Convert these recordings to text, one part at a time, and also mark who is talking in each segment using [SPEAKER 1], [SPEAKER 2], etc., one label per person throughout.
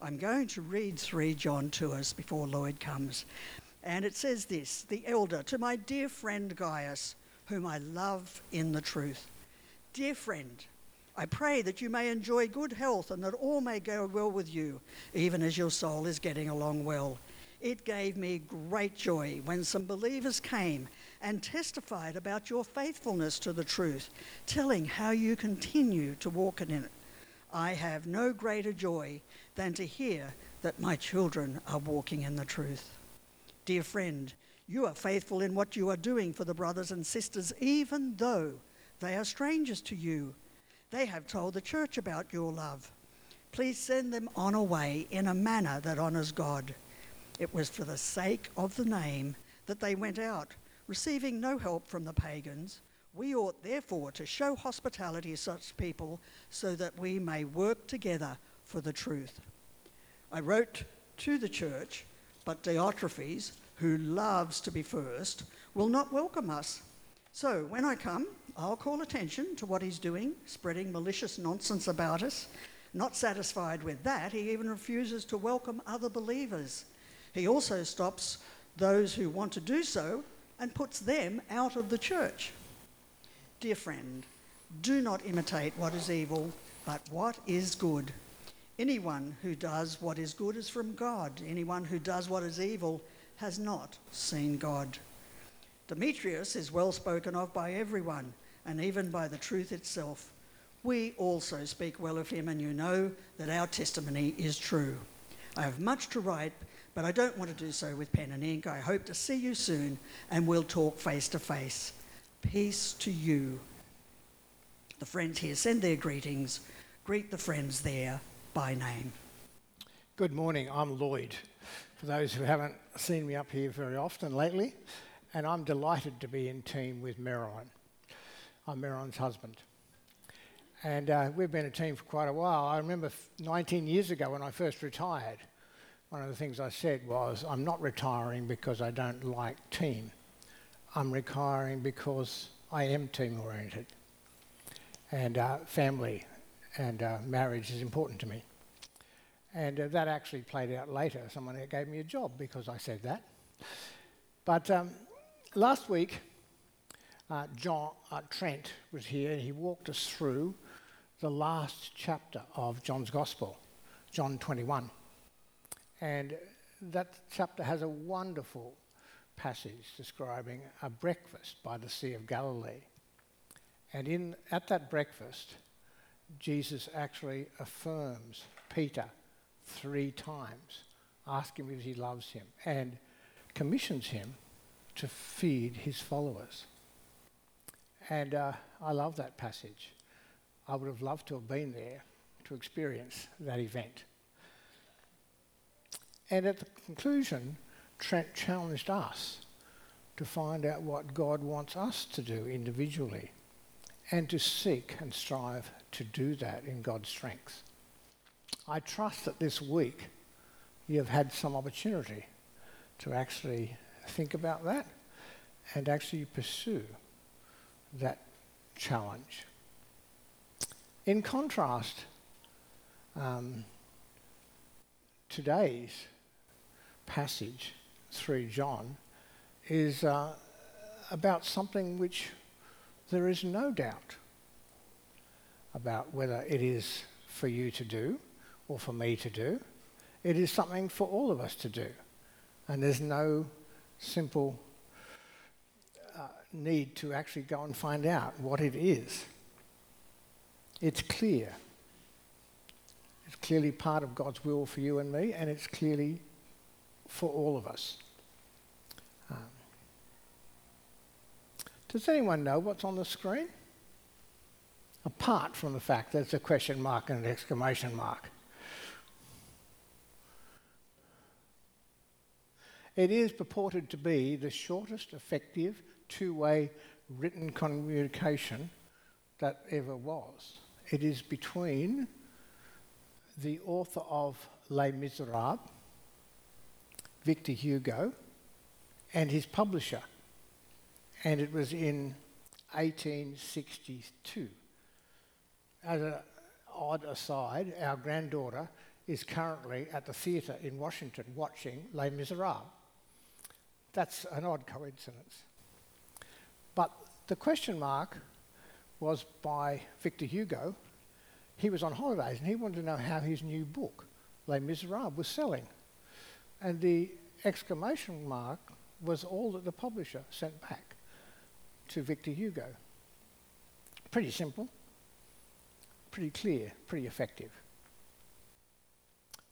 [SPEAKER 1] I'm going to read 3 John to us before Lloyd comes. And it says this The elder, to my dear friend Gaius, whom I love in the truth. Dear friend, I pray that you may enjoy good health and that all may go well with you, even as your soul is getting along well. It gave me great joy when some believers came and testified about your faithfulness to the truth, telling how you continue to walk in it. I have no greater joy than to hear that my children are walking in the truth. Dear friend, you are faithful in what you are doing for the brothers and sisters, even though they are strangers to you. They have told the church about your love. Please send them on away in a manner that honours God. It was for the sake of the name that they went out, receiving no help from the pagans. We ought therefore to show hospitality to such people so that we may work together for the truth. I wrote to the church, but Diotrephes, who loves to be first, will not welcome us. So when I come, I'll call attention to what he's doing, spreading malicious nonsense about us. Not satisfied with that, he even refuses to welcome other believers. He also stops those who want to do so and puts them out of the church. Dear friend, do not imitate what is evil, but what is good. Anyone who does what is good is from God. Anyone who does what is evil has not seen God. Demetrius is well spoken of by everyone, and even by the truth itself. We also speak well of him, and you know that our testimony is true. I have much to write, but I don't want to do so with pen and ink. I hope to see you soon, and we'll talk face to face. Peace to you. The friends here send their greetings. Greet the friends there by name.
[SPEAKER 2] Good morning, I'm Lloyd. For those who haven't seen me up here very often lately, and I'm delighted to be in team with Marilyn. I'm Marilyn's husband. And uh, we've been a team for quite a while. I remember 19 years ago when I first retired, one of the things I said was, I'm not retiring because I don't like team. I'm retiring because I am team oriented. And uh, family and uh, marriage is important to me. And uh, that actually played out later. Someone gave me a job because I said that. But um, last week, uh, John uh, Trent was here and he walked us through the last chapter of John's Gospel, John 21. And that chapter has a wonderful passage describing a breakfast by the Sea of Galilee. And in, at that breakfast, Jesus actually affirms Peter three times, asking him if he loves him, and commissions him to feed his followers. And uh, I love that passage. I would have loved to have been there to experience that event. And at the conclusion, Trent challenged us to find out what God wants us to do individually and to seek and strive to do that in God's strength. I trust that this week you have had some opportunity to actually think about that and actually pursue that challenge. In contrast, um, today's passage, 3 John, is uh, about something which there is no doubt about whether it is for you to do or for me to do. It is something for all of us to do. And there's no simple uh, need to actually go and find out what it is. It's clear. It's clearly part of God's will for you and me, and it's clearly for all of us. Does anyone know what's on the screen? Apart from the fact that it's a question mark and an exclamation mark. It is purported to be the shortest effective two way written communication that ever was. It is between the author of Les Miserables, Victor Hugo, and his publisher. And it was in 1862. As an odd aside, our granddaughter is currently at the theatre in Washington watching Les Miserables. That's an odd coincidence. But the question mark was by Victor Hugo. He was on holidays and he wanted to know how his new book, Les Miserables, was selling. And the exclamation mark was all that the publisher sent back to Victor Hugo. Pretty simple, pretty clear, pretty effective.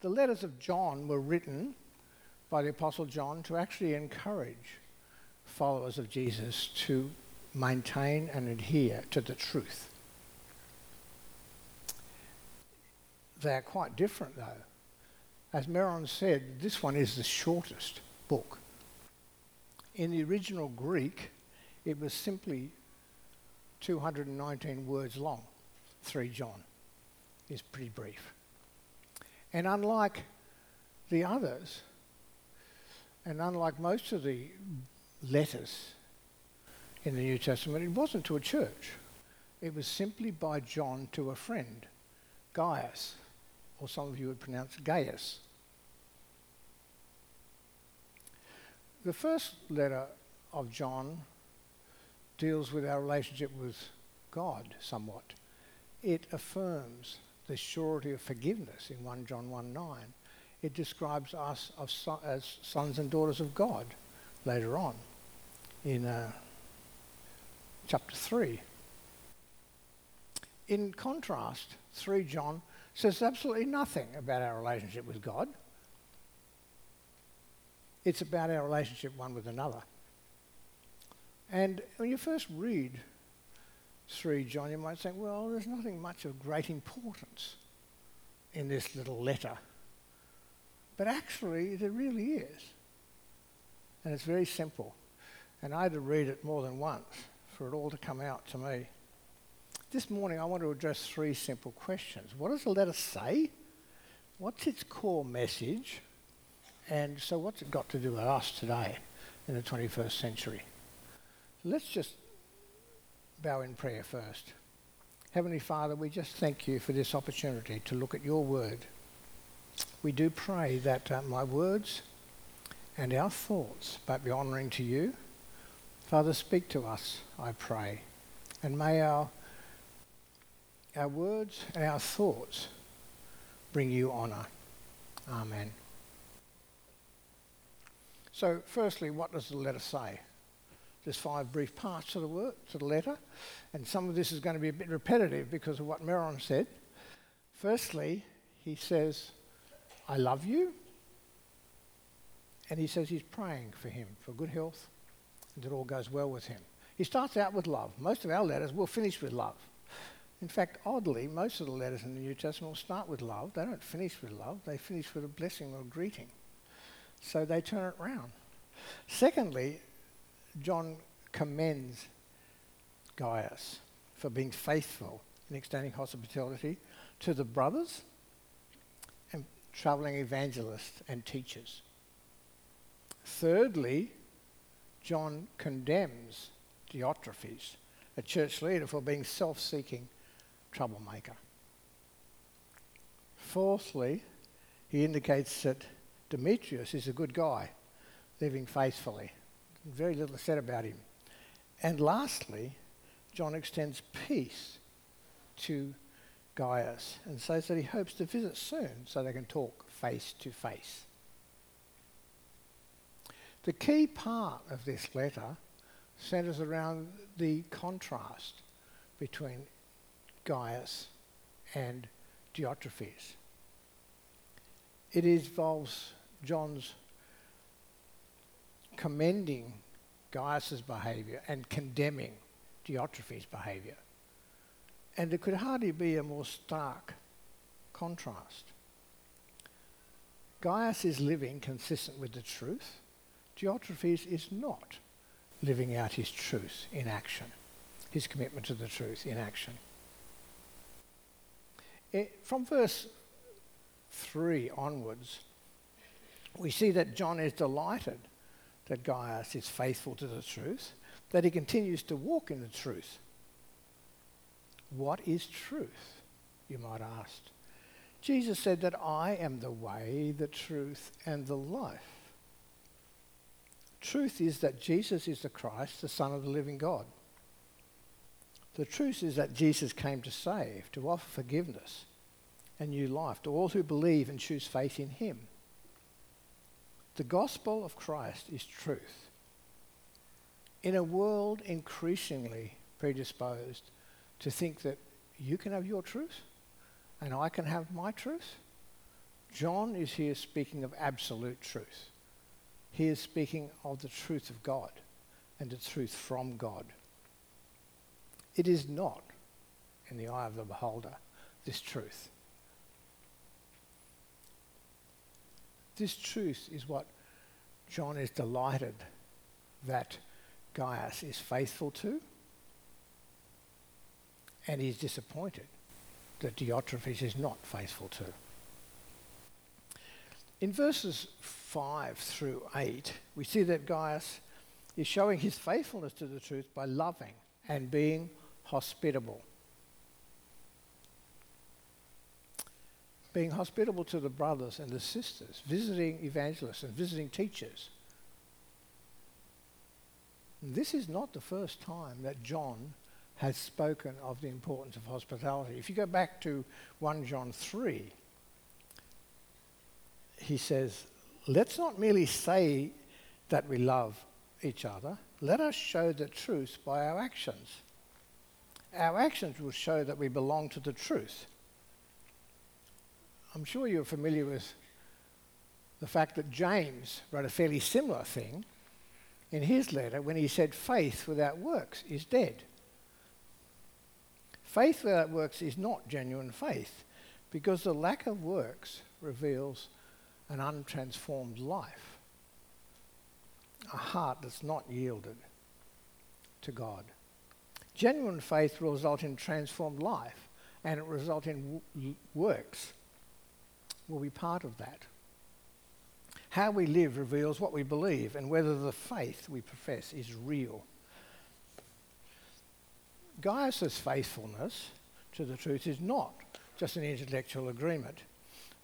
[SPEAKER 2] The letters of John were written by the Apostle John to actually encourage followers of Jesus to maintain and adhere to the truth. They are quite different, though. As Meron said, this one is the shortest book. In the original Greek, it was simply 219 words long. 3 John is pretty brief. And unlike the others, and unlike most of the letters in the New Testament, it wasn't to a church. It was simply by John to a friend, Gaius, or some of you would pronounce Gaius. The first letter of John deals with our relationship with God somewhat. It affirms the surety of forgiveness in 1 John 1 9. It describes us as sons and daughters of God later on in uh, chapter 3. In contrast, 3 John says absolutely nothing about our relationship with God. It's about our relationship one with another. And when you first read 3 John, you might think, well, there's nothing much of great importance in this little letter. But actually, there really is. And it's very simple. And I had to read it more than once for it all to come out to me. This morning, I want to address three simple questions. What does the letter say? What's its core message? And so, what's it got to do with us today in the 21st century? Let's just bow in prayer first. Heavenly Father, we just thank you for this opportunity to look at your word. We do pray that uh, my words and our thoughts might be honouring to you. Father, speak to us, I pray, and may our, our words and our thoughts bring you honour. Amen. So, firstly, what does the letter say? There's five brief parts to the, word, to the letter, and some of this is going to be a bit repetitive because of what Meron said. Firstly, he says, I love you. And he says he's praying for him for good health and that all goes well with him. He starts out with love. Most of our letters will finish with love. In fact, oddly, most of the letters in the New Testament will start with love. They don't finish with love, they finish with a blessing or a greeting. So they turn it around. Secondly, John commends Gaius for being faithful in extending hospitality to the brothers and traveling evangelists and teachers. Thirdly, John condemns Diotrephes, a church leader, for being self seeking troublemaker. Fourthly, he indicates that Demetrius is a good guy, living faithfully. Very little said about him. And lastly, John extends peace to Gaius and says that he hopes to visit soon so they can talk face to face. The key part of this letter centres around the contrast between Gaius and Diotrephes. It involves John's commending Gaius's behaviour and condemning Diotrephes' behaviour. And there could hardly be a more stark contrast. Gaius is living consistent with the truth. Diotrephes is not living out his truth in action, his commitment to the truth in action. It, from verse 3 onwards, we see that John is delighted that Gaius is faithful to the truth, that he continues to walk in the truth. What is truth, you might ask? Jesus said that I am the way, the truth, and the life. Truth is that Jesus is the Christ, the Son of the living God. The truth is that Jesus came to save, to offer forgiveness and new life to all who believe and choose faith in him. The gospel of Christ is truth. In a world increasingly predisposed to think that you can have your truth and I can have my truth, John is here speaking of absolute truth. He is speaking of the truth of God and the truth from God. It is not, in the eye of the beholder, this truth. This truth is what John is delighted that Gaius is faithful to, and he's disappointed that Diotrephes is not faithful to. In verses 5 through 8, we see that Gaius is showing his faithfulness to the truth by loving and being hospitable. Being hospitable to the brothers and the sisters, visiting evangelists and visiting teachers. This is not the first time that John has spoken of the importance of hospitality. If you go back to 1 John 3, he says, Let's not merely say that we love each other, let us show the truth by our actions. Our actions will show that we belong to the truth. I'm sure you're familiar with the fact that James wrote a fairly similar thing in his letter when he said, Faith without works is dead. Faith without works is not genuine faith because the lack of works reveals an untransformed life, a heart that's not yielded to God. Genuine faith will result in transformed life and it will result in w- works will be part of that. How we live reveals what we believe and whether the faith we profess is real. Gaius' faithfulness to the truth is not just an intellectual agreement,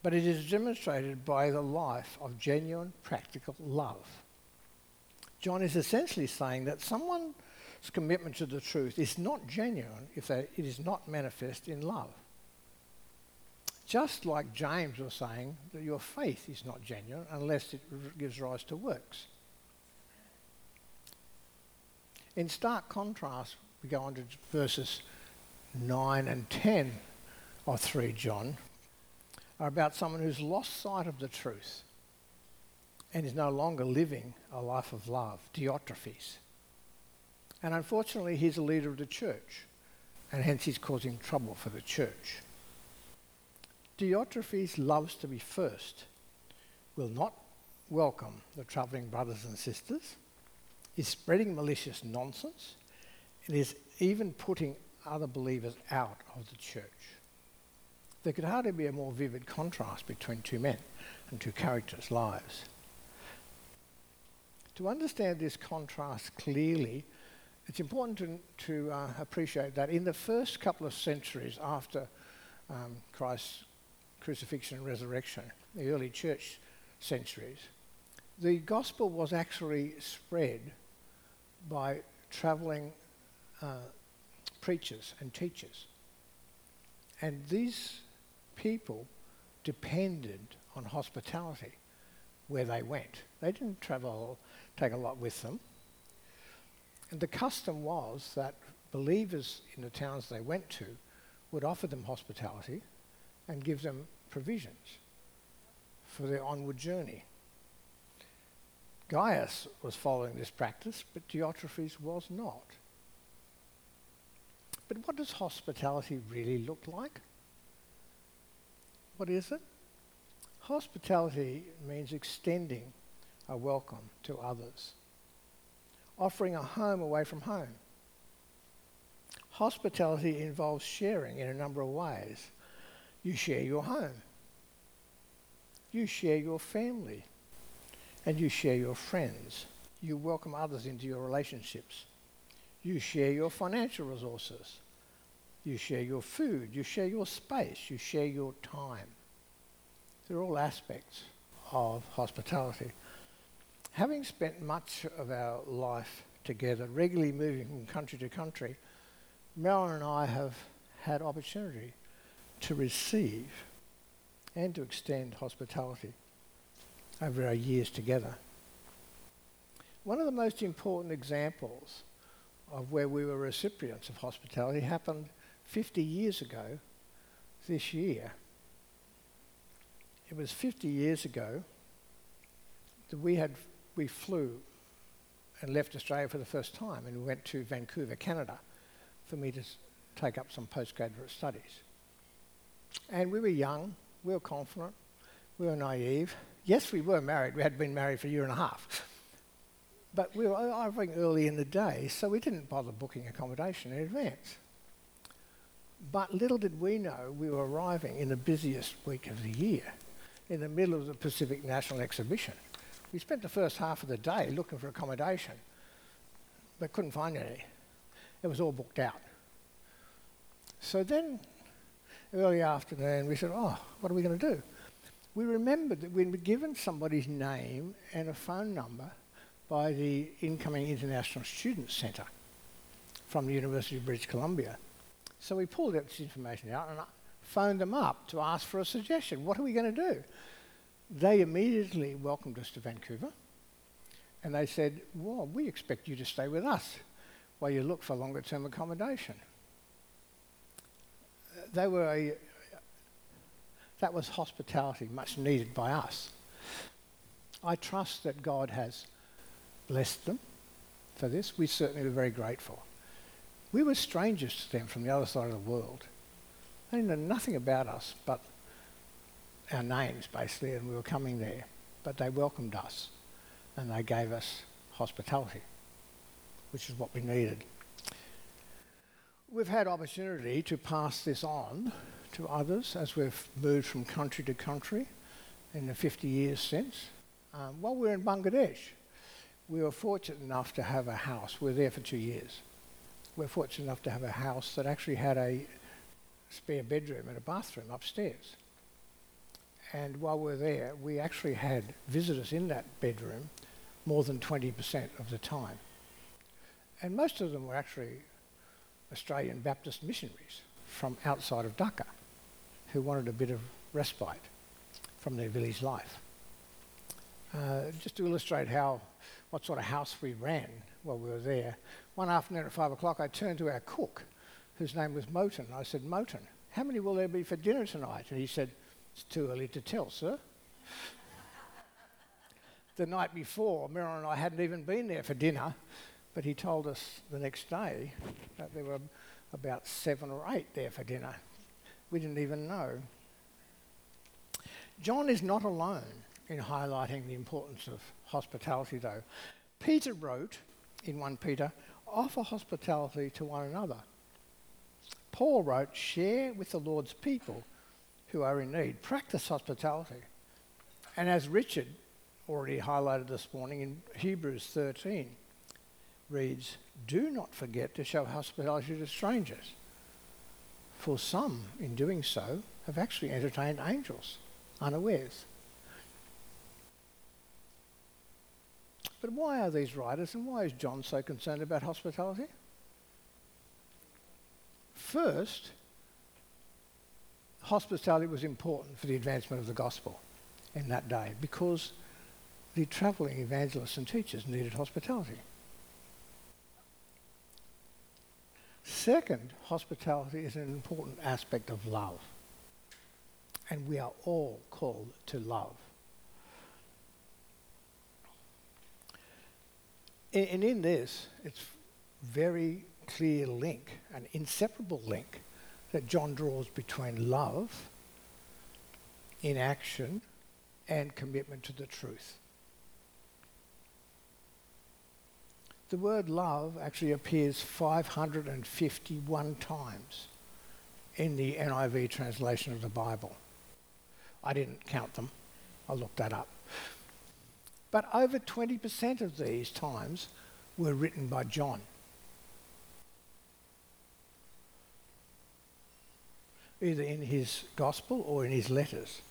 [SPEAKER 2] but it is demonstrated by the life of genuine, practical love. John is essentially saying that someone's commitment to the truth is not genuine if they, it is not manifest in love. Just like James was saying that your faith is not genuine unless it gives rise to works. In stark contrast, we go on to verses 9 and 10 of 3 John, are about someone who's lost sight of the truth and is no longer living a life of love, Diotrephes. And unfortunately, he's a leader of the church, and hence he's causing trouble for the church. Diotrephes loves to be first, will not welcome the travelling brothers and sisters, is spreading malicious nonsense, and is even putting other believers out of the church. There could hardly be a more vivid contrast between two men and two characters' lives. To understand this contrast clearly, it's important to, to uh, appreciate that in the first couple of centuries after um, Christ's crucifixion and resurrection, the early church centuries, the gospel was actually spread by travelling uh, preachers and teachers. And these people depended on hospitality where they went. They didn't travel, take a lot with them. And the custom was that believers in the towns they went to would offer them hospitality and give them provisions for their onward journey. Gaius was following this practice, but Diotrephes was not. But what does hospitality really look like? What is it? Hospitality means extending a welcome to others, offering a home away from home. Hospitality involves sharing in a number of ways. You share your home. You share your family. And you share your friends. You welcome others into your relationships. You share your financial resources. You share your food. You share your space. You share your time. They're all aspects of hospitality. Having spent much of our life together, regularly moving from country to country, Marilyn and I have had opportunity to receive and to extend hospitality over our years together. One of the most important examples of where we were recipients of hospitality happened 50 years ago this year. It was 50 years ago that we had we flew and left Australia for the first time and we went to Vancouver, Canada for me to take up some postgraduate studies. And we were young, we were confident, we were naive. Yes, we were married. We had been married for a year and a half. But we were arriving early in the day, so we didn't bother booking accommodation in advance. But little did we know we were arriving in the busiest week of the year, in the middle of the Pacific National Exhibition. We spent the first half of the day looking for accommodation, but couldn't find any. It was all booked out. So then, early afternoon, we said, Oh, what are we going to do? We remembered that we'd been given somebody's name and a phone number by the incoming International Students Centre from the University of British Columbia. So we pulled this information out and I phoned them up to ask for a suggestion. What are we going to do? They immediately welcomed us to Vancouver and they said, Well, we expect you to stay with us while you look for longer term accommodation. They were a, that was hospitality much needed by us. I trust that God has blessed them for this. We certainly were very grateful. We were strangers to them from the other side of the world. They knew nothing about us but our names, basically, and we were coming there. But they welcomed us and they gave us hospitality, which is what we needed. We've had opportunity to pass this on to others as we've moved from country to country in the 50 years since. Um, while we were in Bangladesh, we were fortunate enough to have a house. We were there for two years. We were fortunate enough to have a house that actually had a spare bedroom and a bathroom upstairs. And while we were there, we actually had visitors in that bedroom more than 20% of the time. And most of them were actually Australian Baptist missionaries from outside of Dhaka who wanted a bit of respite from their village life. Uh, just to illustrate how what sort of house we ran while we were there, one afternoon at five o'clock, I turned to our cook, whose name was Moten. I said, Moten, how many will there be for dinner tonight? And he said, It's too early to tell, sir. the night before, Meryl and I hadn't even been there for dinner, but he told us the next day that there were about seven or eight there for dinner. We didn't even know. John is not alone in highlighting the importance of hospitality, though. Peter wrote in 1 Peter, offer hospitality to one another. Paul wrote, share with the Lord's people who are in need. Practice hospitality. And as Richard already highlighted this morning in Hebrews 13, reads, Do not forget to show hospitality to strangers, for some, in doing so, have actually entertained angels unawares. But why are these writers and why is John so concerned about hospitality? First, hospitality was important for the advancement of the gospel in that day because the travelling evangelists and teachers needed hospitality. Second, hospitality is an important aspect of love. And we are all called to love. And in this, it's very clear link, an inseparable link that John draws between love in action and commitment to the truth. The word love actually appears 551 times in the NIV translation of the Bible. I didn't count them, I looked that up. But over 20% of these times were written by John. Either in his gospel or in his letters.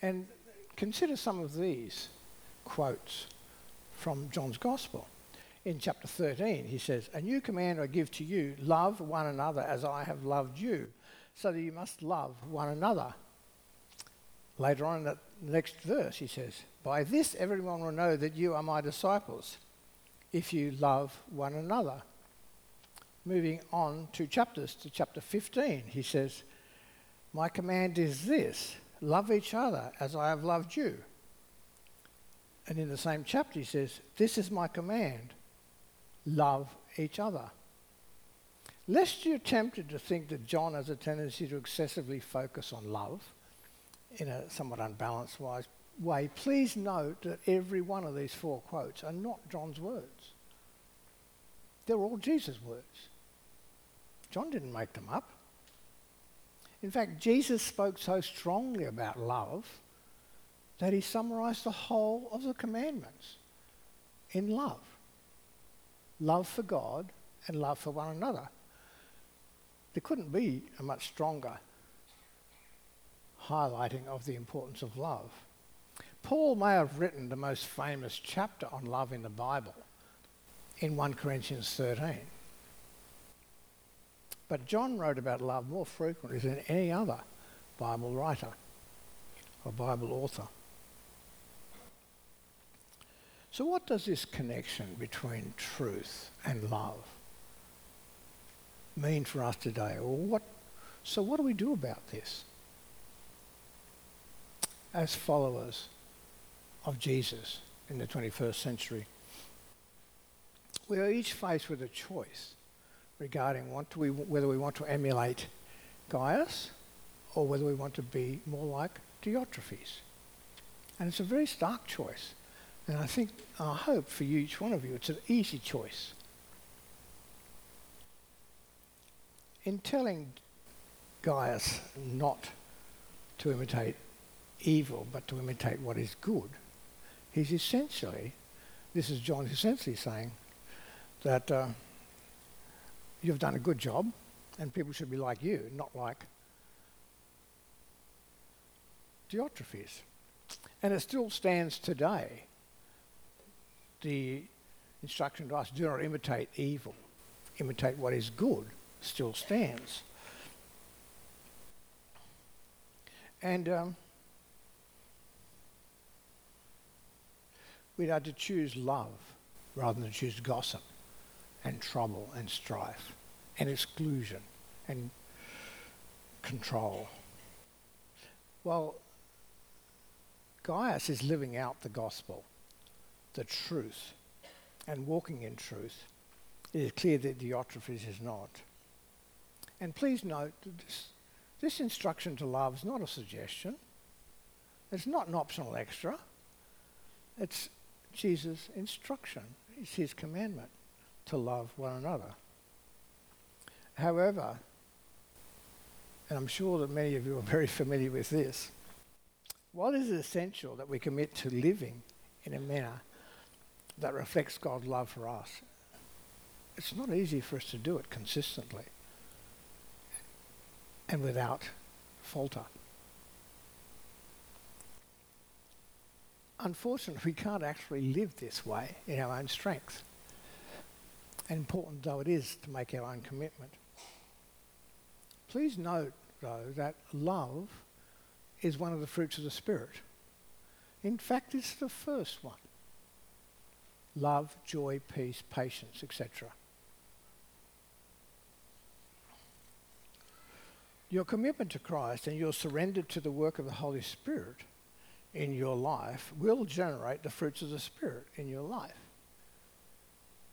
[SPEAKER 2] And consider some of these quotes from John's Gospel. In chapter 13, he says, A new command I give to you love one another as I have loved you, so that you must love one another. Later on in the next verse, he says, By this everyone will know that you are my disciples, if you love one another. Moving on two chapters to chapter 15, he says, My command is this love each other as I have loved you. And in the same chapter, he says, This is my command love each other. Lest you're tempted to think that John has a tendency to excessively focus on love in a somewhat unbalanced way, please note that every one of these four quotes are not John's words. They're all Jesus' words. John didn't make them up. In fact, Jesus spoke so strongly about love that he summarized the whole of the commandments in love love for God and love for one another. There couldn't be a much stronger highlighting of the importance of love. Paul may have written the most famous chapter on love in the Bible in 1 Corinthians 13. But John wrote about love more frequently than any other Bible writer or Bible author. So, what does this connection between truth and love mean for us today? Or what, so, what do we do about this as followers of Jesus in the 21st century? We are each faced with a choice regarding we, whether we want to emulate Gaius or whether we want to be more like Diotrephes. And it's a very stark choice. And I think, I hope for you, each one of you, it's an easy choice. In telling Gaius not to imitate evil, but to imitate what is good, he's essentially, this is John essentially saying that uh, you've done a good job and people should be like you, not like Diotrephes. And it still stands today the instruction to us do not imitate evil, imitate what is good, still stands. And um, we are to choose love rather than choose gossip and trouble and strife and exclusion and control. Well, Gaius is living out the gospel the truth and walking in truth, it is clear that Diotrephes is not. And please note that this, this instruction to love is not a suggestion. It's not an optional extra. It's Jesus' instruction. It's his commandment to love one another. However, and I'm sure that many of you are very familiar with this, what is essential that we commit to living in a manner that reflects God's love for us. It's not easy for us to do it consistently and without falter. Unfortunately, we can't actually live this way in our own strength. And important though it is to make our own commitment. Please note, though, that love is one of the fruits of the Spirit. In fact, it's the first one love, joy, peace, patience, etc. Your commitment to Christ and your surrender to the work of the Holy Spirit in your life will generate the fruits of the Spirit in your life.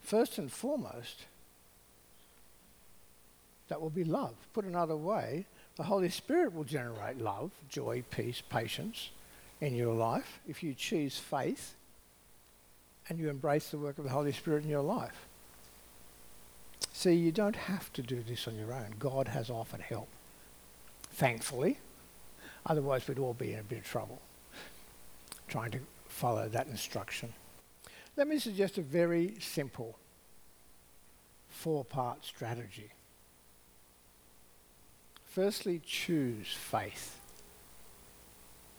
[SPEAKER 2] First and foremost, that will be love. Put another way, the Holy Spirit will generate love, joy, peace, patience in your life if you choose faith and you embrace the work of the Holy Spirit in your life. See, you don't have to do this on your own. God has offered help. Thankfully. Otherwise, we'd all be in a bit of trouble trying to follow that instruction. Let me suggest a very simple four part strategy. Firstly, choose faith.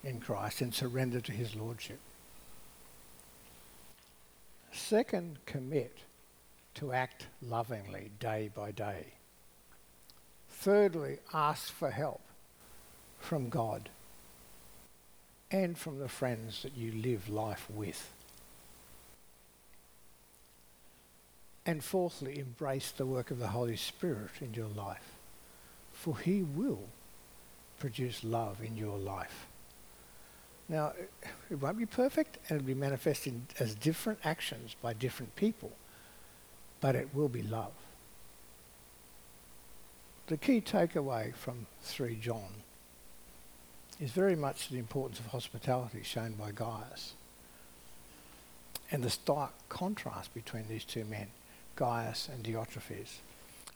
[SPEAKER 2] in Christ and surrender to his lordship. Second, commit to act lovingly day by day. Thirdly, ask for help from God and from the friends that you live life with. And fourthly, embrace the work of the Holy Spirit in your life, for He will produce love in your life. Now, it won't be perfect and it'll be manifested as different actions by different people, but it will be love. The key takeaway from 3 John is very much the importance of hospitality shown by Gaius and the stark contrast between these two men, Gaius and Diotrephes.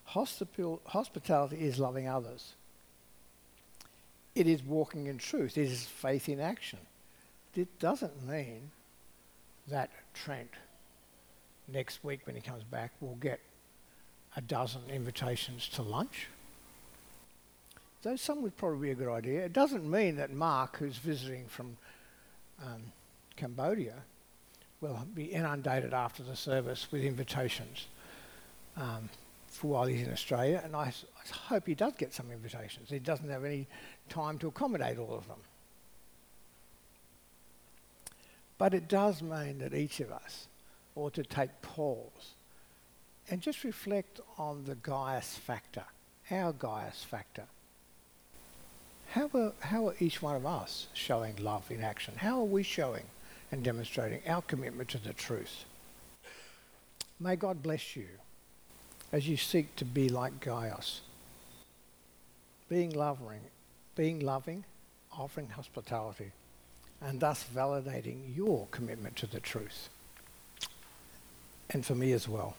[SPEAKER 2] hospitality is loving others. It is walking in truth. It is faith in action. It doesn't mean that Trent next week when he comes back will get a dozen invitations to lunch. Though some would probably be a good idea. It doesn't mean that Mark, who's visiting from um, Cambodia, will be inundated after the service with invitations um, for while he's in Australia. And I, I hope he does get some invitations. He doesn't have any time to accommodate all of them. But it does mean that each of us ought to take pause and just reflect on the Gaius factor, our Gaius factor. How are, how are each one of us showing love in action? How are we showing and demonstrating our commitment to the truth? May God bless you as you seek to be like Gaius, being loving, being loving, offering hospitality, and thus validating your commitment to the truth. And for me as well.